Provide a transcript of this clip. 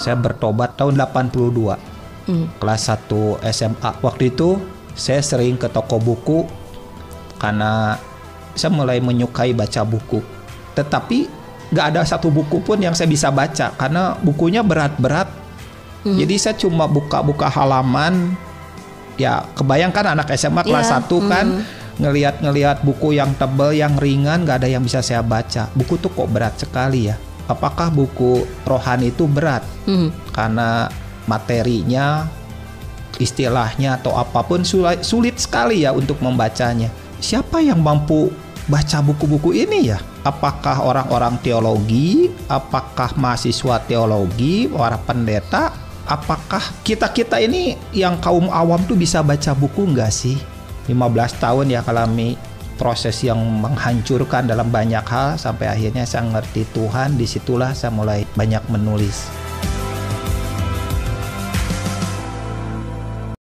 Saya bertobat tahun 82. Hmm. Kelas 1 SMA. Waktu itu saya sering ke toko buku karena saya mulai menyukai baca buku. Tetapi nggak ada satu buku pun yang saya bisa baca karena bukunya berat-berat. Jadi saya cuma buka-buka halaman. Ya, kebayangkan anak SMA kelas Iya, 1 kan ngelihat-ngelihat buku yang tebal, yang ringan, nggak ada yang bisa saya baca. Buku tuh kok berat sekali ya. Apakah buku rohani itu berat? Hmm. karena materinya, istilahnya atau apa pun sulit, sulit sekali ya untuk membacanya. Siapa yang mampu baca buku-buku ini ya? Apakah orang-orang teologi? Apakah mahasiswa teologi, para pendeta? Apakah kita-kita ini yang kaum awam tuh bisa baca buku nggak sih? 15 tahun ya kalami proses yang menghancurkan dalam banyak hal sampai akhirnya saya ngerti Tuhan di situlah saya mulai banyak menulis.